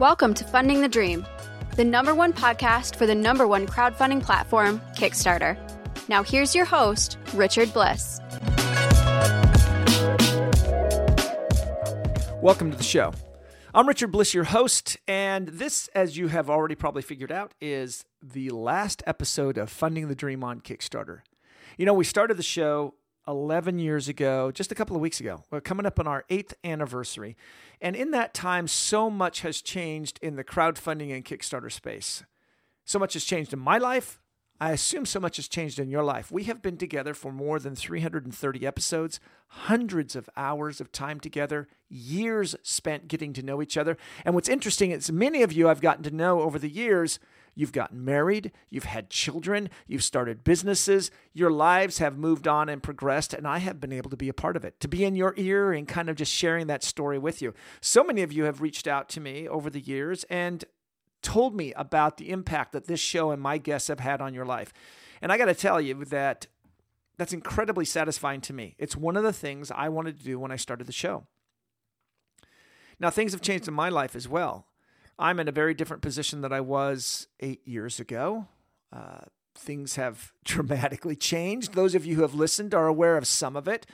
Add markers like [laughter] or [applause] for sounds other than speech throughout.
Welcome to Funding the Dream, the number one podcast for the number one crowdfunding platform, Kickstarter. Now, here's your host, Richard Bliss. Welcome to the show. I'm Richard Bliss, your host, and this, as you have already probably figured out, is the last episode of Funding the Dream on Kickstarter. You know, we started the show 11 years ago, just a couple of weeks ago. We're coming up on our eighth anniversary. And in that time, so much has changed in the crowdfunding and Kickstarter space. So much has changed in my life. I assume so much has changed in your life. We have been together for more than 330 episodes, hundreds of hours of time together, years spent getting to know each other. And what's interesting is many of you I've gotten to know over the years. You've gotten married, you've had children, you've started businesses, your lives have moved on and progressed, and I have been able to be a part of it, to be in your ear and kind of just sharing that story with you. So many of you have reached out to me over the years, and told me about the impact that this show and my guests have had on your life. And I got to tell you that that's incredibly satisfying to me. It's one of the things I wanted to do when I started the show. Now, things have changed in my life as well. I'm in a very different position than I was eight years ago. Uh, things have [laughs] dramatically changed. Those of you who have listened are aware of some of it,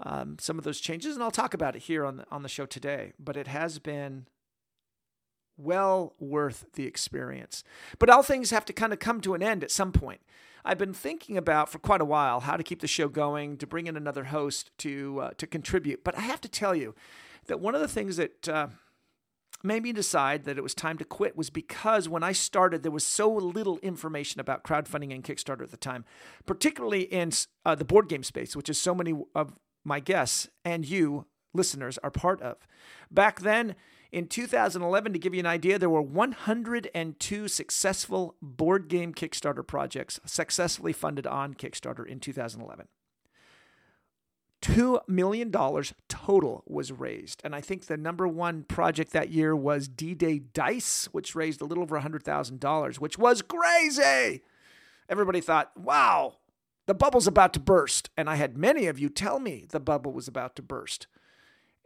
um, some of those changes, and I'll talk about it here on the, on the show today. But it has been well worth the experience. But all things have to kind of come to an end at some point. I've been thinking about for quite a while how to keep the show going, to bring in another host to uh, to contribute. But I have to tell you that one of the things that uh, made me decide that it was time to quit was because when I started, there was so little information about crowdfunding and Kickstarter at the time, particularly in uh, the board game space, which is so many of my guests and you listeners are part of. Back then, in 2011, to give you an idea, there were 102 successful board game Kickstarter projects successfully funded on Kickstarter in 2011. $2 million total was raised. And I think the number one project that year was D Day Dice, which raised a little over $100,000, which was crazy. Everybody thought, wow, the bubble's about to burst. And I had many of you tell me the bubble was about to burst.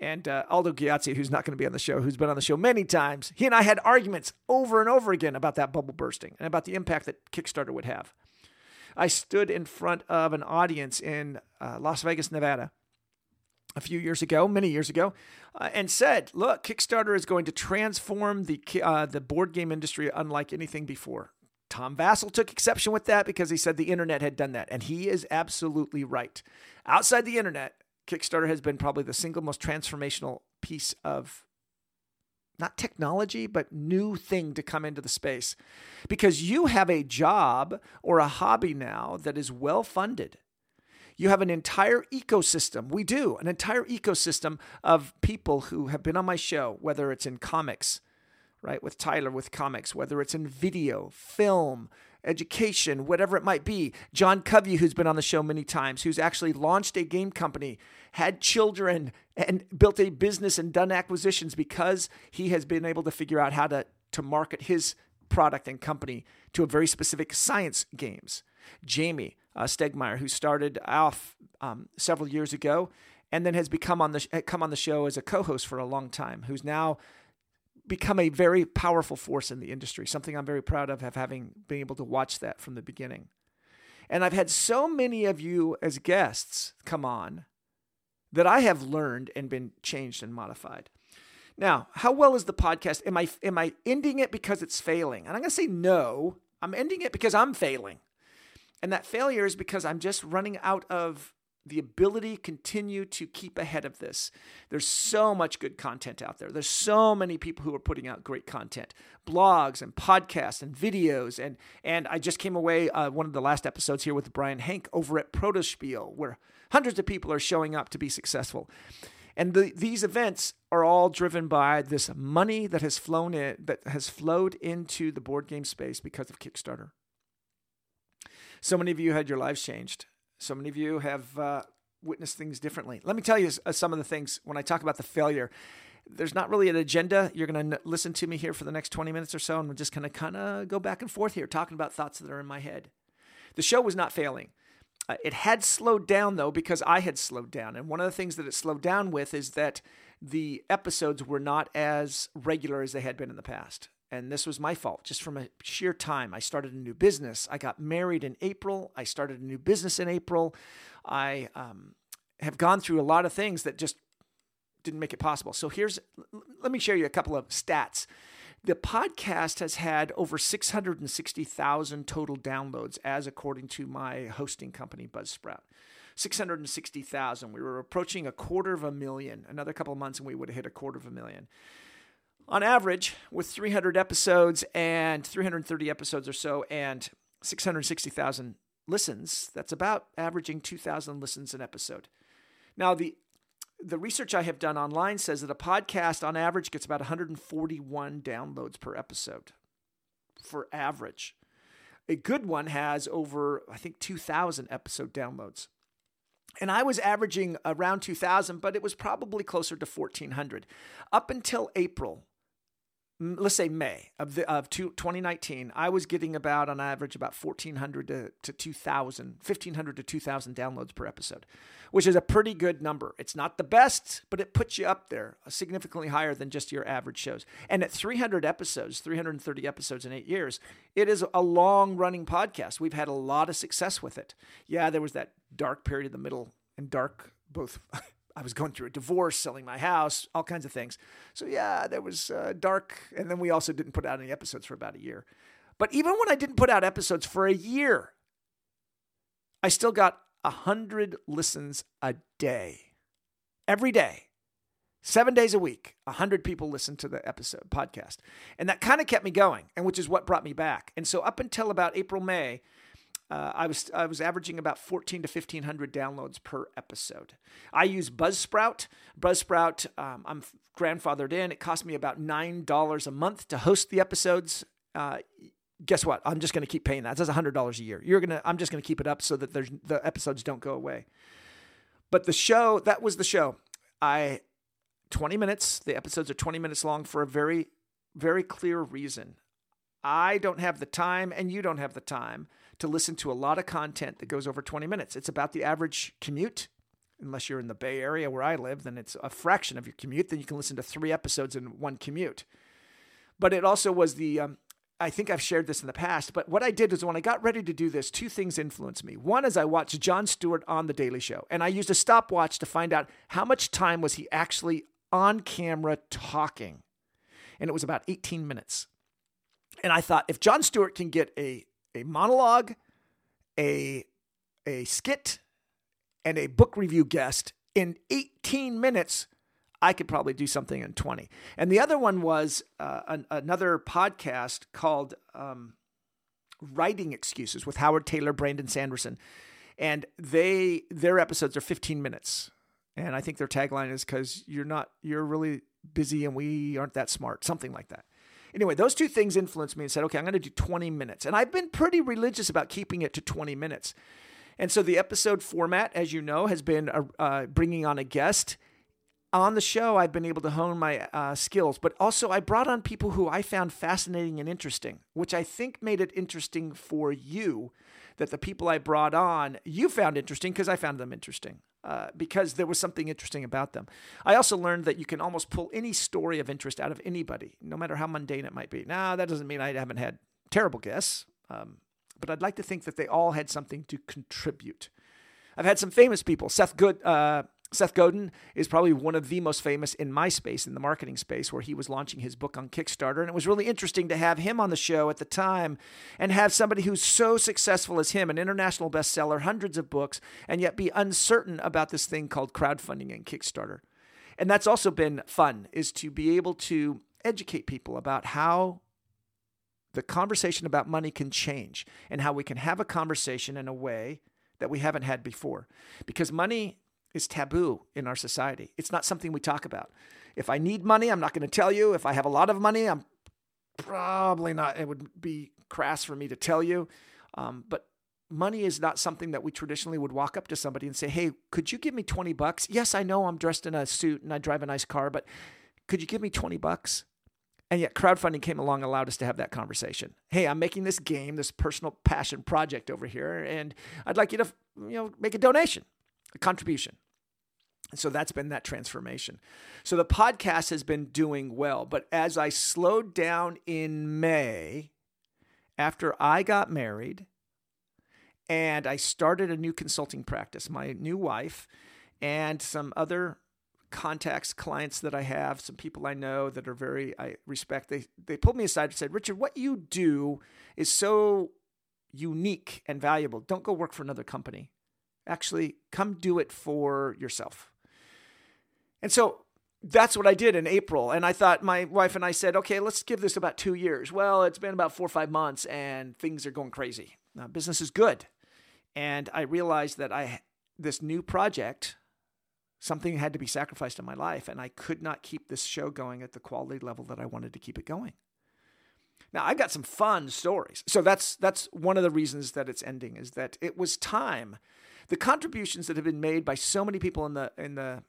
And uh, Aldo Ghiozzi, who's not going to be on the show, who's been on the show many times, he and I had arguments over and over again about that bubble bursting and about the impact that Kickstarter would have. I stood in front of an audience in uh, Las Vegas, Nevada, a few years ago, many years ago, uh, and said, "Look, Kickstarter is going to transform the uh, the board game industry unlike anything before." Tom Vasel took exception with that because he said the internet had done that, and he is absolutely right. Outside the internet, Kickstarter has been probably the single most transformational piece of not technology, but new thing to come into the space. Because you have a job or a hobby now that is well funded. You have an entire ecosystem. We do, an entire ecosystem of people who have been on my show, whether it's in comics, right, with Tyler with comics, whether it's in video, film, education, whatever it might be. John Coveyou, who's been on the show many times, who's actually launched a game company, had children, and built a business and done acquisitions because he has been able to figure out how to, to market his product and company to a very specific science games. Jamie uh, Stegmaier, who started off um, several years ago and then has become on the come on the show as a co-host for a long time, who's now become a very powerful force in the industry, something I'm very proud of, of having been able to watch that from the beginning. And I've had so many of you as guests come on that I have learned and been changed and modified. Now, how well is the podcast? Am I am I ending it because it's failing? And I'm going to say no. I'm ending it because I'm failing. And that failure is because I'm just running out of the ability continue to keep ahead of this. There's so much good content out there. There's so many people who are putting out great content, blogs and podcasts and videos. And and I just came away uh, one of the last episodes here with Brian Henk over at Protospiel, where hundreds of people are showing up to be successful. And the, these events are all driven by this money that has flown in, that has flowed into the board game space because of Kickstarter. So many of you had your lives changed so many of you have uh, witnessed things differently. Let me tell you uh, some of the things when I talk about the failure. There's not really an agenda. You're going to listen to me here for the next 20 minutes or so, and we're just going to kind of go back and forth here, talking about thoughts that are in my head. The show was not failing. Uh, it had slowed down though because I had slowed down, and one of the things that it slowed down with is that the episodes were not as regular as they had been in the past. And this was my fault, just from a sheer time. I started a new business. I got married in April. I started a new business in April. I um, have gone through a lot of things that just didn't make it possible. So here's, let me share you a couple of stats. The podcast has had over 660,000 total downloads, as according to my hosting company, Buzzsprout. 660,000. We were approaching a quarter of a million. Another couple of months, and we would have hit a quarter of a million. On average, with 300 episodes and 330 episodes or so, and 660,000 listens, that's about averaging 2,000 listens an episode. Now, the the research I have done online says that a podcast on average gets about 141 downloads per episode for average. A good one has over, I think, 2,000 episode downloads. And I was averaging around 2,000, but it was probably closer to 1,400. Up until April, let's say May of the, of two, 2019, I was getting about on average about 1400 to, to 2000, 1500 to 2000 downloads per episode, which is a pretty good number. It's not the best, but it puts you up there uh, significantly higher than just your average shows. And at 300 episodes, 330 episodes in 8 years, it is a long running podcast. We've had a lot of success with it. Yeah, there was that dark period in the middle and dark both [laughs] I was going through a divorce, selling my house, all kinds of things. So yeah, there was uh, dark, and then we also didn't put out any episodes for about a year. But even when I didn't put out episodes for a year, I still got a hundred listens a day, every day, seven days a week. A hundred people listened to the episode podcast, and that kind of kept me going, and which is what brought me back. And so up until about April, May uh, I was I was averaging about 14 to 1500 downloads per episode. I use Buzzsprout. Buzzsprout, um, I'm grandfathered in. It cost me about nine dollars a month to host the episodes. Uh, guess what? I'm just going to keep paying that. That's hundred dollars a year. You're gonna. I'm just going to keep it up so that there's the episodes don't go away. But the show that was the show. I 20 minutes. The episodes are 20 minutes long for a very very clear reason. I don't have the time, and you don't have the time to listen to a lot of content that goes over 20 minutes. It's about the average commute. Unless you're in the Bay Area where I live, then it's a fraction of your commute. Then you can listen to three episodes in one commute. But it also was the, um, I think I've shared this in the past, but what I did was when I got ready to do this, two things influenced me. One is I watched Jon Stewart on The Daily Show, and I used a stopwatch to find out how much time was he actually on camera talking. And it was about 18 minutes. And I thought, if Jon Stewart can get a a monologue, a a skit, and a book review guest in 18 minutes, I could probably do something in 20. And the other one was uh, an, another podcast called um, Writing Excuses with Howard Tayler, Brandon Sanderson, and they their episodes are 15 minutes. And I think their tagline is because you're not you're really busy and we aren't that smart, something like that. Anyway, those two things influenced me and said, okay, I'm going to do 20 minutes. And I've been pretty religious about keeping it to 20 minutes. And so the episode format, as you know, has been uh, uh, bringing on a guest. On the show, I've been able to hone my uh, skills, but also I brought on people who I found fascinating and interesting, which I think made it interesting for you that the people I brought on you found interesting because I found them interesting uh, because there was something interesting about them. I also learned that you can almost pull any story of interest out of anybody, no matter how mundane it might be. Now, that doesn't mean I haven't had terrible guests, um, but I'd like to think that they all had something to contribute. I've had some famous people. Seth Good, uh, Seth Godin is probably one of the most famous in my space, in the marketing space, where he was launching his book on Kickstarter. And it was really interesting to have him on the show at the time and have somebody who's so successful as him, an international bestseller, hundreds of books, and yet be uncertain about this thing called crowdfunding and Kickstarter. And that's also been fun, is to be able to educate people about how the conversation about money can change and how we can have a conversation in a way that we haven't had before. Because money is taboo in our society. It's not something we talk about. If I need money, I'm not going to tell you. If I have a lot of money, I'm probably not, it would be crass for me to tell you. Um, but money is not something that we traditionally would walk up to somebody and say, Hey, could you give me 20 bucks? Yes, I know I'm dressed in a suit and I drive a nice car, but could you give me 20 bucks? And yet, crowdfunding came along, and allowed us to have that conversation. Hey, I'm making this game, this personal passion project over here, and I'd like you to, you know, make a donation a contribution. So that's been that transformation. So the podcast has been doing well. But as I slowed down in May, after I got married and I started a new consulting practice, my new wife and some other contacts, clients that I have, some people I know that are very I respect. They they pulled me aside and said, "Richard, what you do is so unique and valuable. Don't go work for another company. Actually, come do it for yourself." And so that's what I did in April. And I thought my wife and I said, okay, let's give this about two years. Well, it's been about four or five months and things are going crazy. Business is good. And I realized that I this new project, something had to be sacrificed in my life, and I could not keep this show going at the quality level that I wanted to keep it going. Now I got some fun stories. So that's that's one of the reasons that it's ending is that it was time. The contributions that have been made by so many people in the in the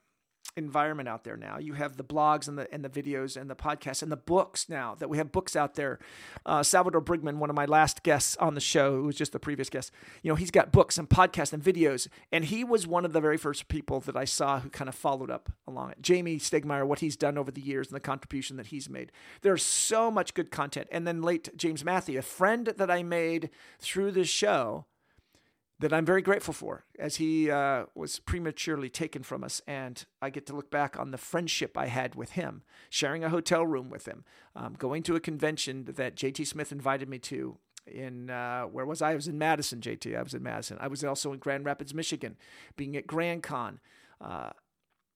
environment out there now. You have the blogs and the and the videos and the podcasts and the books now that we have books out there. Uh, Salvador Briggman, one of my last guests on the show, who was just the previous guest, you know, he's got books and podcasts and videos, and he was one of the very first people that I saw who kind of followed up along it. Jamie Stegmaier, what he's done over the years and the contribution that he's made. There's so much good content. And then late James Mathe, a friend that I made through this show that I'm very grateful for as he uh, was prematurely taken from us. And I get to look back on the friendship I had with him, sharing a hotel room with him, um, going to a convention that JT Smith invited me to. In uh, where was I? I was in Madison, JT. I was in Madison. I was also in Grand Rapids, Michigan, being at Grand Con. Uh,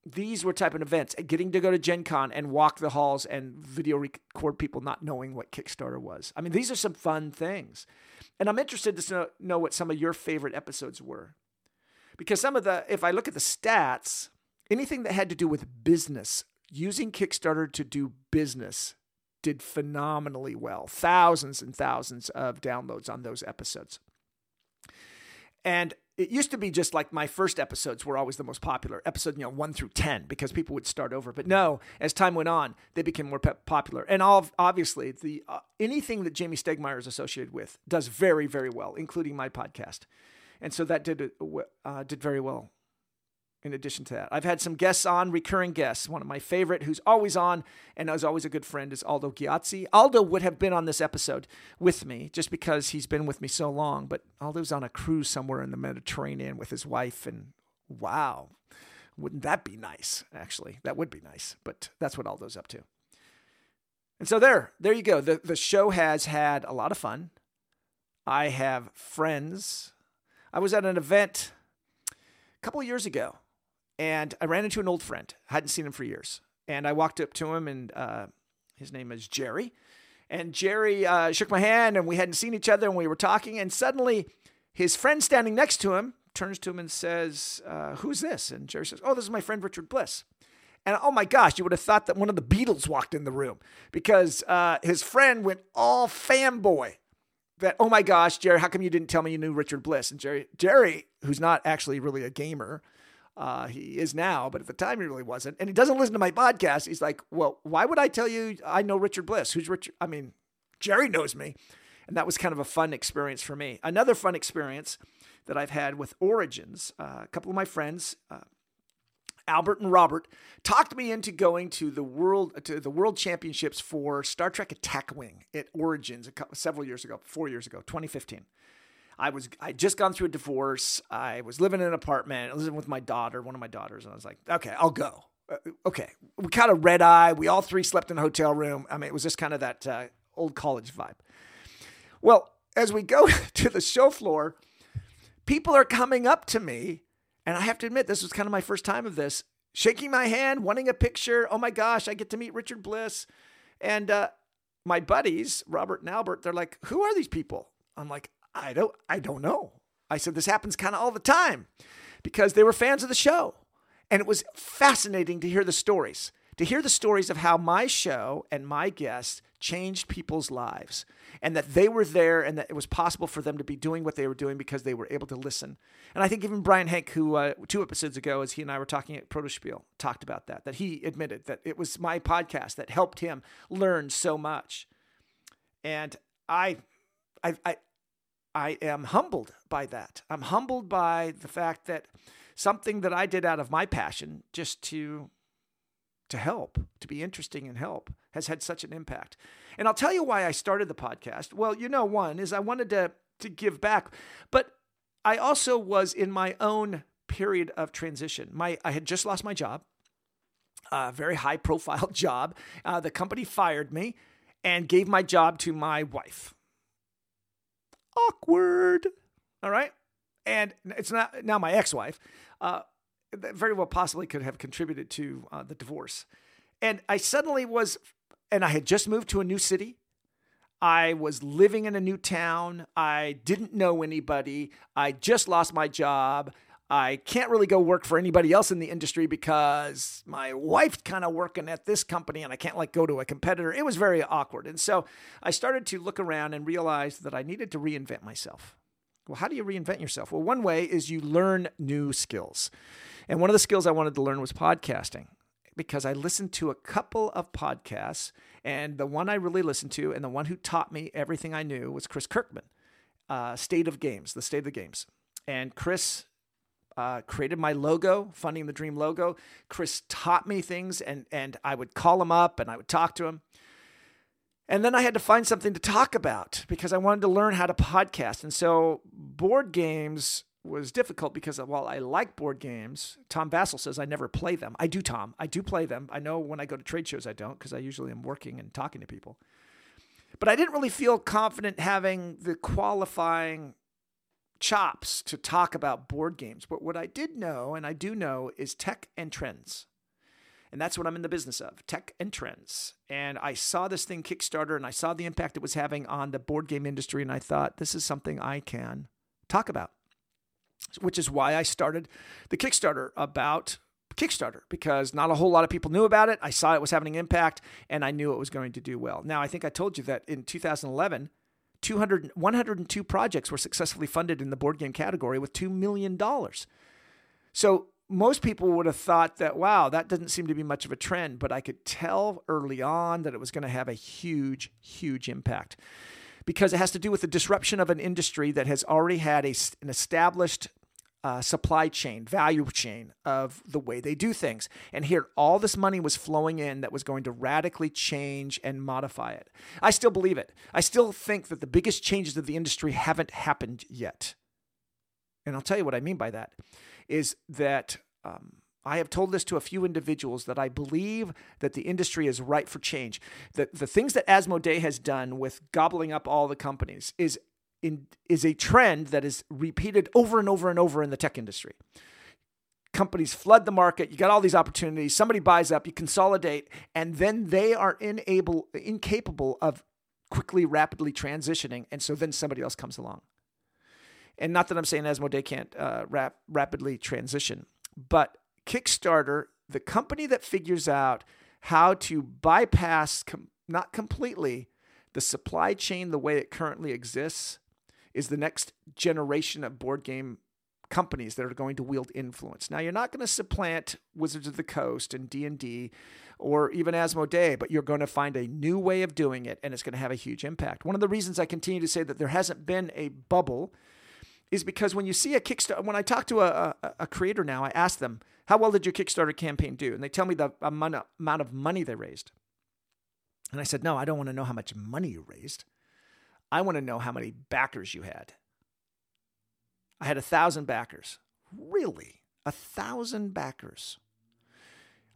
these were type of events. Getting to go to Gen Con and walk the halls and video record people not knowing what Kickstarter was. I mean, these are some fun things. And I'm interested to know what some of your favorite episodes were. Because some of the, if I look at the stats, anything that had to do with business, using Kickstarter to do business, did phenomenally well. Thousands and thousands of downloads on those episodes. And it used to be just like my first episodes were always the most popular episode you know 1 through 10 because people would start over. But no as time went on they became more popular. And all obviously the uh, anything that jamie Stegmaier is associated with does very very well including my podcast. And so that did uh, did very well in addition to that. I've had some guests on, recurring guests. One of my favorite, who's always on and is always a good friend, is Aldo Ghiozzi. Aldo would have been on this episode with me just because he's been with me so long, but Aldo's on a cruise somewhere in the Mediterranean with his wife, and wow, wouldn't that be nice? Actually, that would be nice, but that's what Aldo's up to. And so there, there you go. The, the show has had a lot of fun. I have friends. I was at an event a couple of years ago and I ran into an old friend. hadn't seen him for years. And I walked up to him, and uh, his name is Jerry. And Jerry uh, shook my hand, and we hadn't seen each other, and we were talking. And suddenly, his friend standing next to him turns to him and says, uh, Who's this? And Jerry says, Oh, this is my friend Richard Bliss. And oh my gosh, you would have thought that one of the Beatles walked in the room because uh, his friend went all fanboy. That oh my gosh, Jerry, how come you didn't tell me you knew Richard Bliss? And Jerry, Jerry, who's not actually really a gamer, uh, he is now, but at the time he really wasn't. And he doesn't listen to my podcast. He's like, well, why would I tell you I know Richard Bliss? Who's Richard? I mean, Jerry knows me. And that was kind of a fun experience for me. Another fun experience that I've had with Origins, uh, a couple of my friends, uh, Albert and Robert, talked me into going to the world to the World Championships for Star Trek Attack Wing at Origins couple, several years ago, four years ago, 2015. I was I just gone through a divorce. I was living in an apartment, living with my daughter, one of my daughters, and I was like, okay, I'll go. Uh, okay, we kind of red eye. We all three slept in a hotel room. I mean, it was just kind of that uh, old college vibe. Well, as we go [laughs] to the show floor, people are coming up to me, and I have to admit, this was kind of my first time of this, shaking my hand, wanting a picture. Oh my gosh, I get to meet Richard Bliss, and uh, my buddies, Robert and Albert, they're like, "Who are these people?" I'm like, I don't I don't know. I said this happens kind of all the time because they were fans of the show. And it was fascinating to hear the stories, to hear the stories of how my show and my guests changed people's lives and that they were there and that it was possible for them to be doing what they were doing because they were able to listen. And I think even Brian Henk, who uh, two episodes ago, as he and I were talking at Protospiel, talked about that, that he admitted that it was my podcast that helped him learn so much. And I, I, I, I am humbled by that. I'm humbled by the fact that something that I did out of my passion just to to help, to be interesting and help has had such an impact. And I'll tell you why I started the podcast. Well, you know, one is I wanted to to give back, but I also was in my own period of transition. My I had just lost my job, a very high [laughs] profile job. Uh, the company fired me and gave my job to my wife. Awkward. All right. And it's not now my ex wife. Uh, that very well possibly could have contributed to uh, the divorce. And I suddenly was, and I had just moved to a new city. I was living in a new town. I didn't know anybody. I just lost my job. I can't really go work for anybody else in the industry because my wife's kind of working at this company and I can't like go to a competitor. It was very awkward. And so I started to look around and realized that I needed to reinvent myself. Well, how do you reinvent yourself? Well, one way is you learn new skills. And one of the skills I wanted to learn was podcasting because I listened to a couple of podcasts, and the one I really listened to and the one who taught me everything I knew was Chris Kirkman, uh, State of Games, the State of the Games. And Chris uh, created my logo, Funding the Dream logo. Chris taught me things, and and I would call him up and I would talk to him. And then I had to find something to talk about because I wanted to learn how to podcast. And so board games was difficult because while I like board games, Tom Vasel says I never play them. I do, Tom. I do play them. I know when I go to trade shows, I don't because I usually am working and talking to people. But I didn't really feel confident having the qualifying chops to talk about board games. But what I did know, and I do know, is tech and trends. And that's what I'm in the business of tech and trends. And I saw this thing Kickstarter and I saw the impact it was having on the board game industry. And I thought, this is something I can talk about which is why I started the Kickstarter about Kickstarter because not a whole lot of people knew about it. I saw it was having an impact and I knew it was going to do well. Now, I think I told you that in 2011, 200, 102 projects were successfully funded in the board game category with $2 million. So most people would have thought that, wow, that doesn't seem to be much of a trend, but I could tell early on that it was going to have a huge, huge impact because it has to do with the disruption of an industry that has already had a, an established uh, supply chain, value chain of the way they do things. And here, all this money was flowing in that was going to radically change and modify it. I still believe it. I still think that the biggest changes of the industry haven't happened yet. And I'll tell you what I mean by that is that um, I have told this to a few individuals that I believe that the industry is ripe for change. That the things that Asmodee has done with gobbling up all the companies is in, is a trend that is repeated over and over and over in the tech industry. Companies flood the market, you got all these opportunities, somebody buys up, you consolidate, and then they are unable, incapable of quickly, rapidly transitioning, and so then somebody else comes along. And not that I'm saying Asmodee can't uh, rap, rapidly transition, but Kickstarter, the company that figures out how to bypass, com- not completely, the supply chain the way it currently exists, is the next generation of board game companies that are going to wield influence. Now, you're not going to supplant Wizards of the Coast and D&D or even Asmodee, but you're going to find a new way of doing it and it's going to have a huge impact. One of the reasons I continue to say that there hasn't been a bubble is because when you see a Kickstarter, when I talk to a, a, a creator now, I ask them, how well did your Kickstarter campaign do? And they tell me the amount of money they raised. And I said, No, I don't want to know how much money you raised. I want to know how many backers you had. I had a thousand backers. Really? A thousand backers.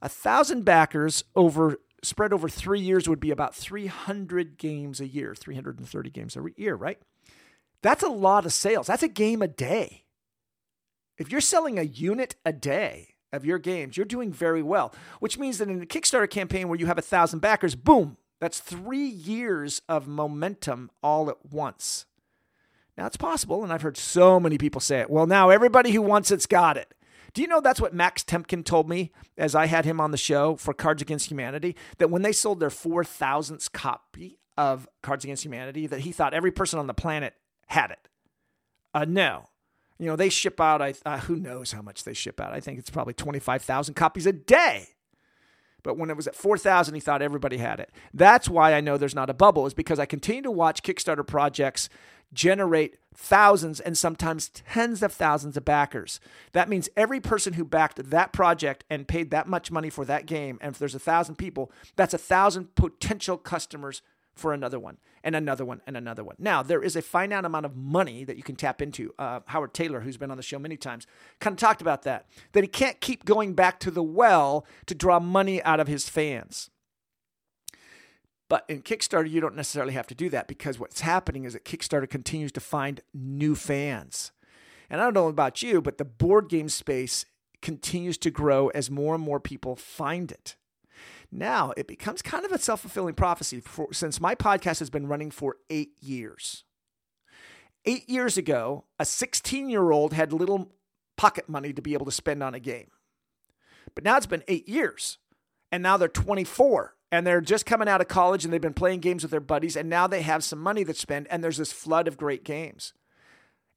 A thousand backers over spread over three years would be about 300 games a year, 330 games a year, right? That's a lot of sales. That's a game a day. If you're selling a unit a day, of your games, you're doing very well, which means that in a Kickstarter campaign where you have a thousand backers, boom, that's three years of momentum all at once. Now it's possible, and I've heard so many people say it. Well, now everybody who wants it's got it. Do you know that's what Max Temkin told me as I had him on the show for Cards Against Humanity? That when they sold their 4,000th copy of Cards Against Humanity, that he thought every person on the planet had it. Uh, no, you know, they ship out, I, uh, who knows how much they ship out. I think it's probably 25,000 copies a day. But when it was at 4,000, he thought everybody had it. That's why I know there's not a bubble, is because I continue to watch Kickstarter projects generate thousands and sometimes tens of thousands of backers. That means every person who backed that project and paid that much money for that game, and if there's a thousand people, that's a thousand potential customers for another one and another one and another one. Now, there is a finite amount of money that you can tap into. Uh, Howard Tayler, who's been on the show many times, kind of talked about that, that he can't keep going back to the well to draw money out of his fans. But in Kickstarter, you don't necessarily have to do that because what's happening is that Kickstarter continues to find new fans. And I don't know about you, but the board game space continues to grow as more and more people find it. Now it becomes kind of a self fulfilling prophecy for, since my podcast has been running for eight years. Eight years ago, a 16 year old had little pocket money to be able to spend on a game. But now it's been eight years, and now they're 24 and they're just coming out of college and they've been playing games with their buddies and now they have some money to spend and there's this flood of great games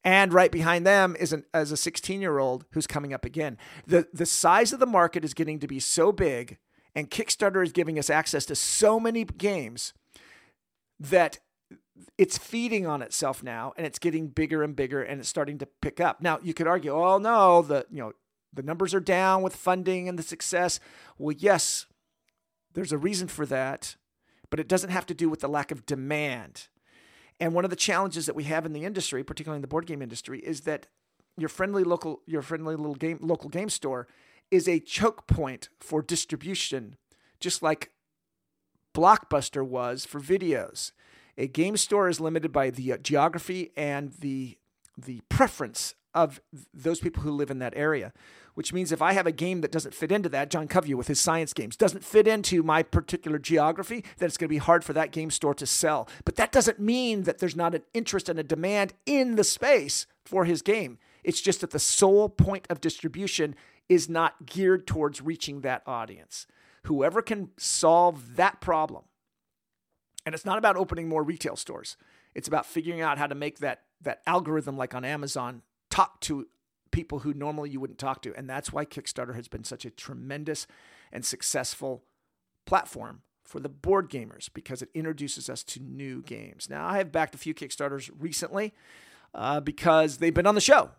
and right behind them is an as a 16 year old who's coming up again the the size of the market is getting to be so big and kickstarter is giving us access to so many games that it's feeding on itself now and it's getting bigger and bigger and it's starting to pick up now you could argue oh no the you know the numbers are down with funding and the success well yes there's a reason for that, but it doesn't have to do with the lack of demand. And one of the challenges that we have in the industry, particularly in the board game industry, is that your friendly local your friendly little game local game store is a choke point for distribution, just like Blockbuster was for videos. A game store is limited by the uh, geography and the the preference of those people who live in that area which means if I have a game that doesn't fit into that, John Coveyou with his science games doesn't fit into my particular geography, then it's going to be hard for that game store to sell. But that doesn't mean that there's not an interest and a demand in the space for his game. It's just that the sole point of distribution is not geared towards reaching that audience. Whoever can solve that problem, and it's not about opening more retail stores. It's about figuring out how to make that that algorithm like on Amazon talk to people who normally you wouldn't talk to. And that's why Kickstarter has been such a tremendous and successful platform for the board gamers because it introduces us to new games. Now, I have backed a few Kickstarters recently uh, because they've been on the show.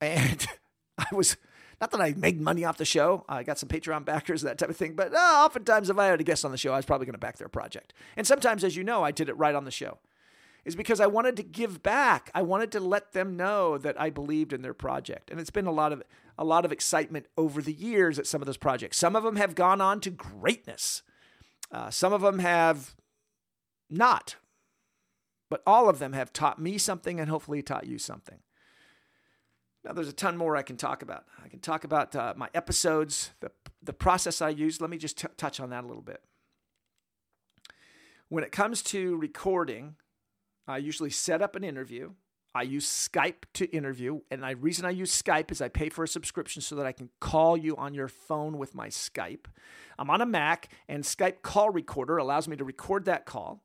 And [laughs] I was, not that I made money off the show, I got some Patreon backers, that type of thing, but uh, oftentimes if I had a guest on the show, I was probably going to back their project. And sometimes, as you know, I did it right on the show is because I wanted to give back. I wanted to let them know that I believed in their project. And it's been a lot of a lot of excitement over the years at some of those projects. Some of them have gone on to greatness. Uh, some of them have not. But all of them have taught me something and hopefully taught you something. Now, there's a ton more I can talk about. I can talk about uh, my episodes, the, the process I use. Let me just t- touch on that a little bit. When it comes to recording, I usually set up an interview. I use Skype to interview, and the reason I use Skype is I pay for a subscription so that I can call you on your phone with my Skype. I'm on a Mac, and Skype Call Recorder allows me to record that call.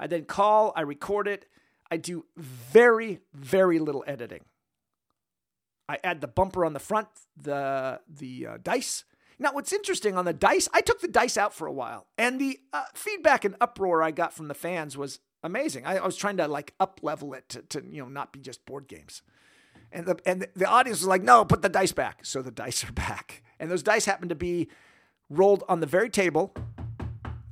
I then call, I record it. I do very, very little editing. I add the bumper on the front, the the uh, dice. Now, what's interesting on the dice, I took the dice out for a while, and the uh, feedback and uproar I got from the fans was amazing. I, I was trying to like up level it to, to, you know not be just board games. And the and the audience was like, no, put the dice back. So the [laughs] dice are back. And those dice happen to be rolled on the very table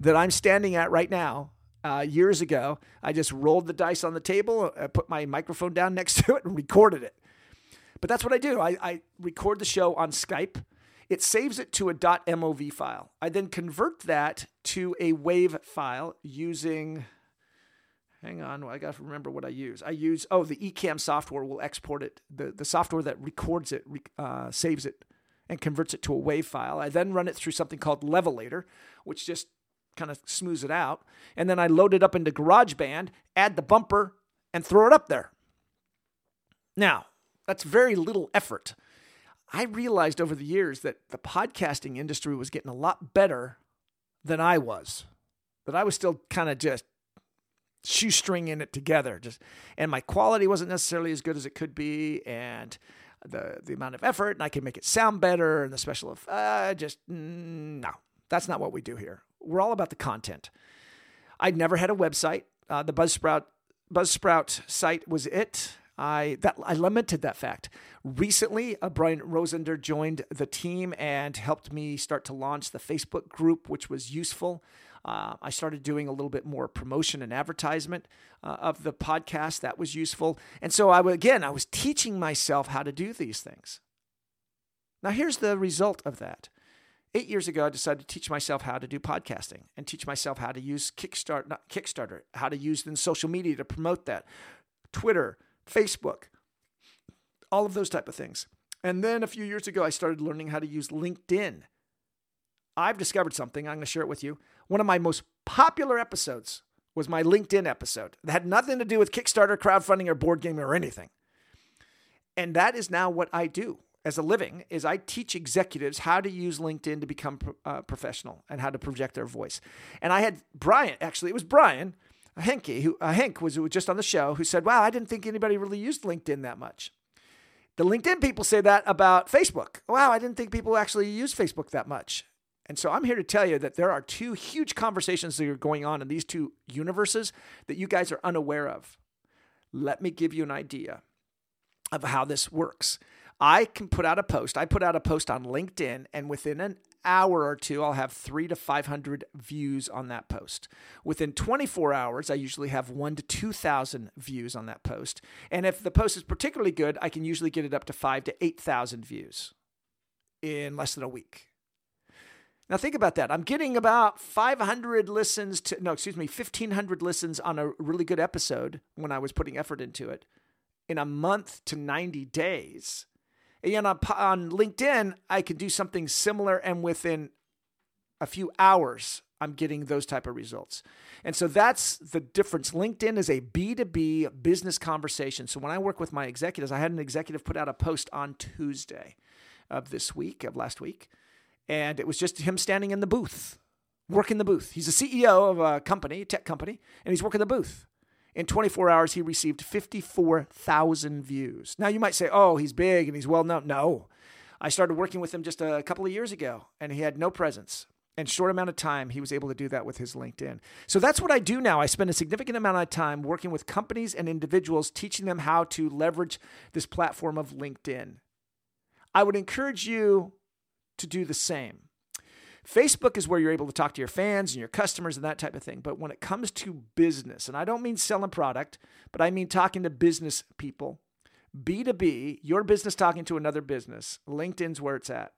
that I'm standing at right now. Uh, years ago, I just rolled the dice on the table, I uh, put my microphone down next [laughs] to it, and recorded it. But that's what I do. I, I record the show on Skype. It saves it to a .mov file. I then convert that to a WAV file using hang on, I got to remember what I use. I use, oh, the Ecamm software will export it. The, the software that records it, uh, saves it, and converts it to a WAV file. I then run it through something called Levelator, which just kind of smooths it out. And then I load it up into GarageBand, add the bumper, and throw it up there. Now, that's very little effort. I realized over the years that the podcasting industry was getting a lot better than I was. That I was still kind of just shoestringing it together. Just and my quality wasn't necessarily as good as it could be, and the the amount of effort, and I can make it sound better, and the special uh, just mm, no, that's not what we do here. We're all about the content. I'd never had a website. Uh, the Buzzsprout Buzzsprout site was it. I that I lamented that fact. Recently, uh, Brian Rosender joined the team and helped me start to launch the Facebook group, which was useful. Uh, I started doing a little bit more promotion and advertisement uh, of the podcast. That was useful. And so I again, I was teaching myself how to do these things. Now, here's the result of that. Eight years ago, I decided to teach myself how to do podcasting and teach myself how to use Kickstarter, not Kickstarter, how to use then social media to promote that, Twitter, Facebook, all of those type of things. And then a few years ago, I started learning how to use LinkedIn. I've discovered something. I'm going to share it with you. One of my most popular episodes was my LinkedIn episode. That had nothing to do with Kickstarter, crowdfunding, or board gaming or anything. And that is now what I do as a living is I teach executives how to use LinkedIn to become uh, professional and how to project their voice. And I had Brian, actually, it was Brian Henke, who uh, Henk was just on the show, who said, "Wow, I didn't think anybody really used LinkedIn that much." The LinkedIn people say that about Facebook. Wow, I didn't think people actually use Facebook that much. And so I'm here to tell you that there are two huge conversations that are going on in these two universes that you guys are unaware of. Let me give you an idea of how this works. I can put out a post. I put out a post on LinkedIn, and within an hour or two, I'll have three to 500 views on that post. Within 24 hours, I usually have one to 2,000 views on that post. And if the post is particularly good, I can usually get it up to five to 8,000 views in less than a week. Now think about that. I'm getting about 500 listens to no, excuse me, 1500 listens on a really good episode when I was putting effort into it in a month to 90 days. And on, on LinkedIn, I can do something similar, and within a few hours, I'm getting those type of results. And so that's the difference. LinkedIn is a B2B business conversation. So when I work with my executives, I had an executive put out a post on Tuesday of this week, of last week, and it was just him standing in the booth, working the booth. He's a CEO of a company, a tech company, and he's working the booth. In 24 hours, he received 54,000 views. Now, you might say, oh, he's big and he's well known. No. I started working with him just a couple of years ago, and he had no presence. In short amount of time, he was able to do that with his LinkedIn. So that's what I do now. I spend a significant amount of time working with companies and individuals, teaching them how to leverage this platform of LinkedIn. I would encourage you to do the same. Facebook is where you're able to talk to your fans and your customers and that type of thing. But when it comes to business, and I don't mean selling product, but I mean talking to business people, B2B, your business talking to another business, LinkedIn's where it's at.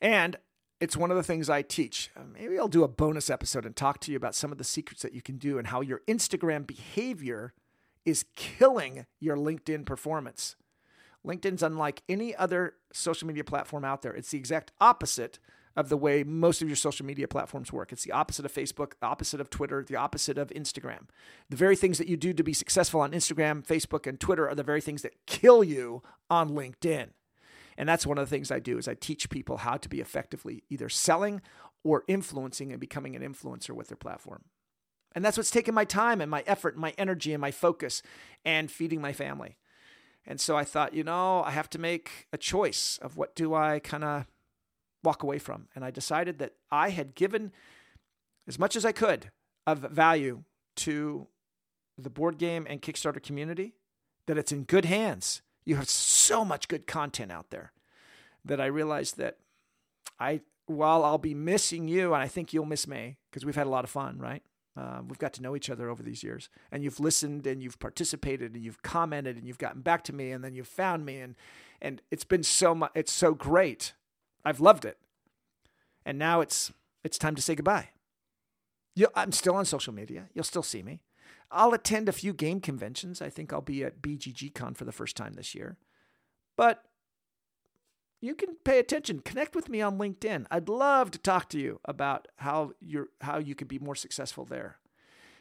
And it's one of the things I teach. Uh, maybe I'll do a bonus episode and talk to you about some of the secrets that you can do and how your Instagram behavior is killing your LinkedIn performance. LinkedIn's unlike any other social media platform out there. It's the exact opposite of the way most of your social media platforms work. It's the opposite of Facebook, the opposite of Twitter, the opposite of Instagram. The very things that you do to be successful on Instagram, Facebook, and Twitter are the very things that kill you on LinkedIn. And that's one of the things I do is I teach people how to be effectively either selling or influencing and becoming an influencer with their platform. And that's what's taken my time and my effort and my energy and my focus and feeding my family. And so I thought, you know, I have to make a choice of what do I kind of walk away from. And I decided that I had given as much as I could of value to the board game and Kickstarter community, that it's in good hands. You have so much good content out there that I realized that I, while I'll be missing you, and I think you'll miss me because we've had a lot of fun, right? Uh, we've got to know each other over these years, and you've listened, and you've participated, and you've commented, and you've gotten back to me, and then you've found me, and and it's been so much. It's so great. I've loved it, and now it's it's time to say goodbye. You, I'm still on social media. You'll still see me. I'll attend a few game conventions. I think I'll be at BGGCon for the first time this year, but you can pay attention. Connect with me on LinkedIn. I'd love to talk to you about how you how you could be more successful there.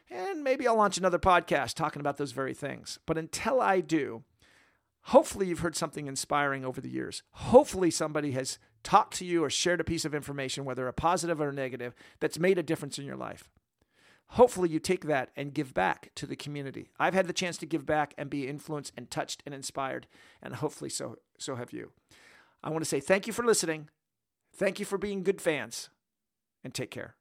And maybe I'll launch another podcast talking about those very things. But until I do, hopefully you've heard something inspiring over the years. Hopefully somebody has talked to you or shared a piece of information, whether a positive or a negative, that's made a difference in your life. Hopefully you take that and give back to the community. I've had the chance to give back and be influenced and touched and inspired, and hopefully so so have you. I want to say thank you for listening. Thank you for being good fans, and take care.